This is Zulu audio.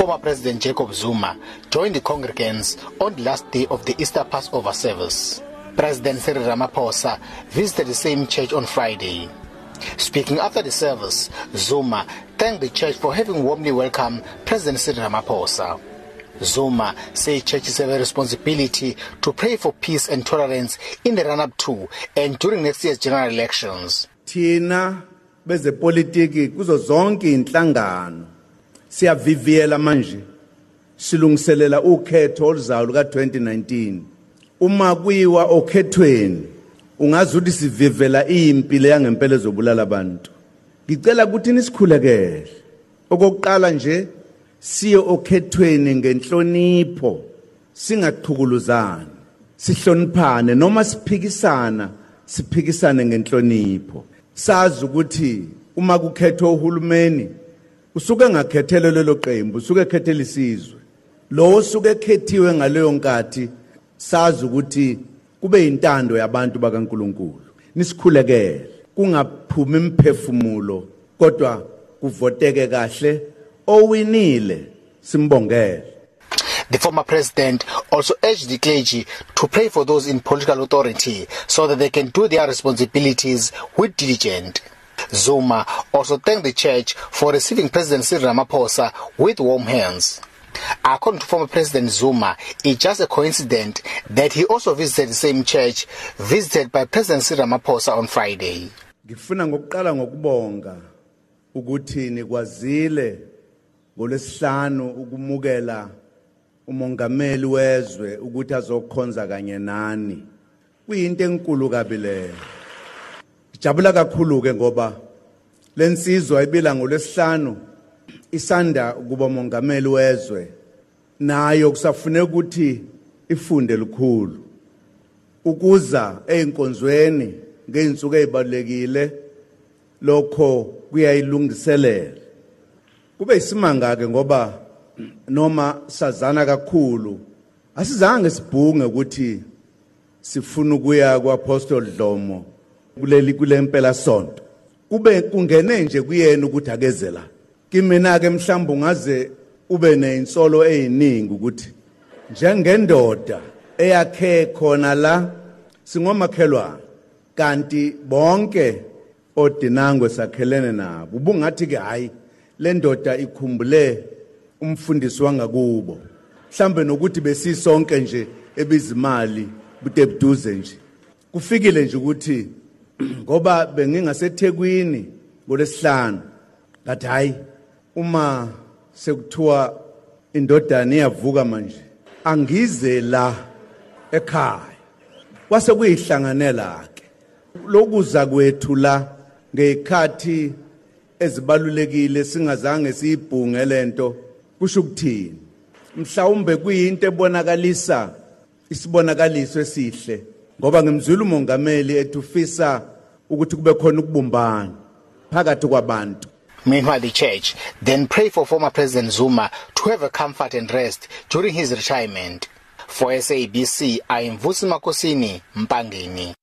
Former President Jacob Zuma joined the congregants on the last day of the Easter Passover service. President Cyril Ramaphosa visited the same church on Friday. Speaking after the service, Zuma thanked the church for having warmly welcomed President Cyril Ramaphosa. Zuma said churches have a responsibility to pray for peace and tolerance in the run-up to and during next year's general elections. thina bezepolitiki kuzo zonke inhlangano. Siyaviviyela manje. Silungiselela ukhetho oluzayo luka 2019 uma kuyiwa okhethweni ungazi ukuthi sivivela impilo yangempela ezobulala abantu. Ngicela ukuthi nisikhulekele okokuqala nje siye okhethweni ngenhlonipho singaqhukuluzani sihloniphane noma siphikisana siphikisane ngenhlonipho. Sazi ukuthi uma kukhethwa uhulumeni usuke engakhethele lelo qembu usuke ekhethele isizwe. Lo osuke ekhethiwe ngaleyo nkathi sazi ukuthi kube intando yabantu bakaNkuluNkulu. Nisikhulekele kungaphumi imphefumulo kodwa kuvoteke kahle owinile simbongele The former president also urged the clergy to pray for those in political authority so that they can do their responsibilities with diligence. Zuma also thanked the church for receiving President Cyril Ramaphosa with warm hands. According to former President Zuma, it's just a coincidence that he also visited the same church visited by President Cyril Ramaphosa on Friday. ngifuna ngokuqala ngokubonga ukuthi nikwazile ngolesihlanu ukumukela umongameli wezwe ukuthi azokhonza kanye nani. Kuyinto enkulu kabi leyo jabula kakhulu ke ngoba lensizwa ibila ngolesihlanu isanda kuba mongameli wezwe. Nayo kusafuneka ukuthi ifunde lukhulu ukuza einkonzweni ngeinsuku ezibalekile lokho kuyayilungiselela. Kube isimanga ke ngoba noma sazana kakhulu asizange sibhunge ukuthi sifuna ukuya kwaapostoli Dlomo kuleli kulempela sonto. Kube kungene nje kuyena ukuthi akeze la. Kimina ke mhlawumbe ungaze ube neinsolo eziningi ukuthi njengendoda eyakhe khona la singomakhelwane kanti bonke odinangwe sakhelene nabo. Ubungathi ke hayi le ndoda ikhumbule umfundisi wangakubo. Mhlambe nokuthi besisonke nje ebizimali bude buduze nje. Kufikile nje ukuthi ngoba bengingasethekwini ngolesihlanu ngathi hayi uma sekuthiwa indodana iyavuka manje angize la ekhaya. Kwase kuyihlanganela ke lokuza kwethu la ngekhathi ezibalulekile singazange siyibhunge lento kusho ukuthini mhlawumbe kuyinto ebonakalisa isibonakaliso esihle ngoba ngimzwile umongameli ethufisa ukuthi kube khona ukubumbana phakathi kwabantu Meanwhile, the church then prayed for former President Zuma to have a comfort and rest during his retirement. For SABC, I am Vusi Makosini, Mpangeni.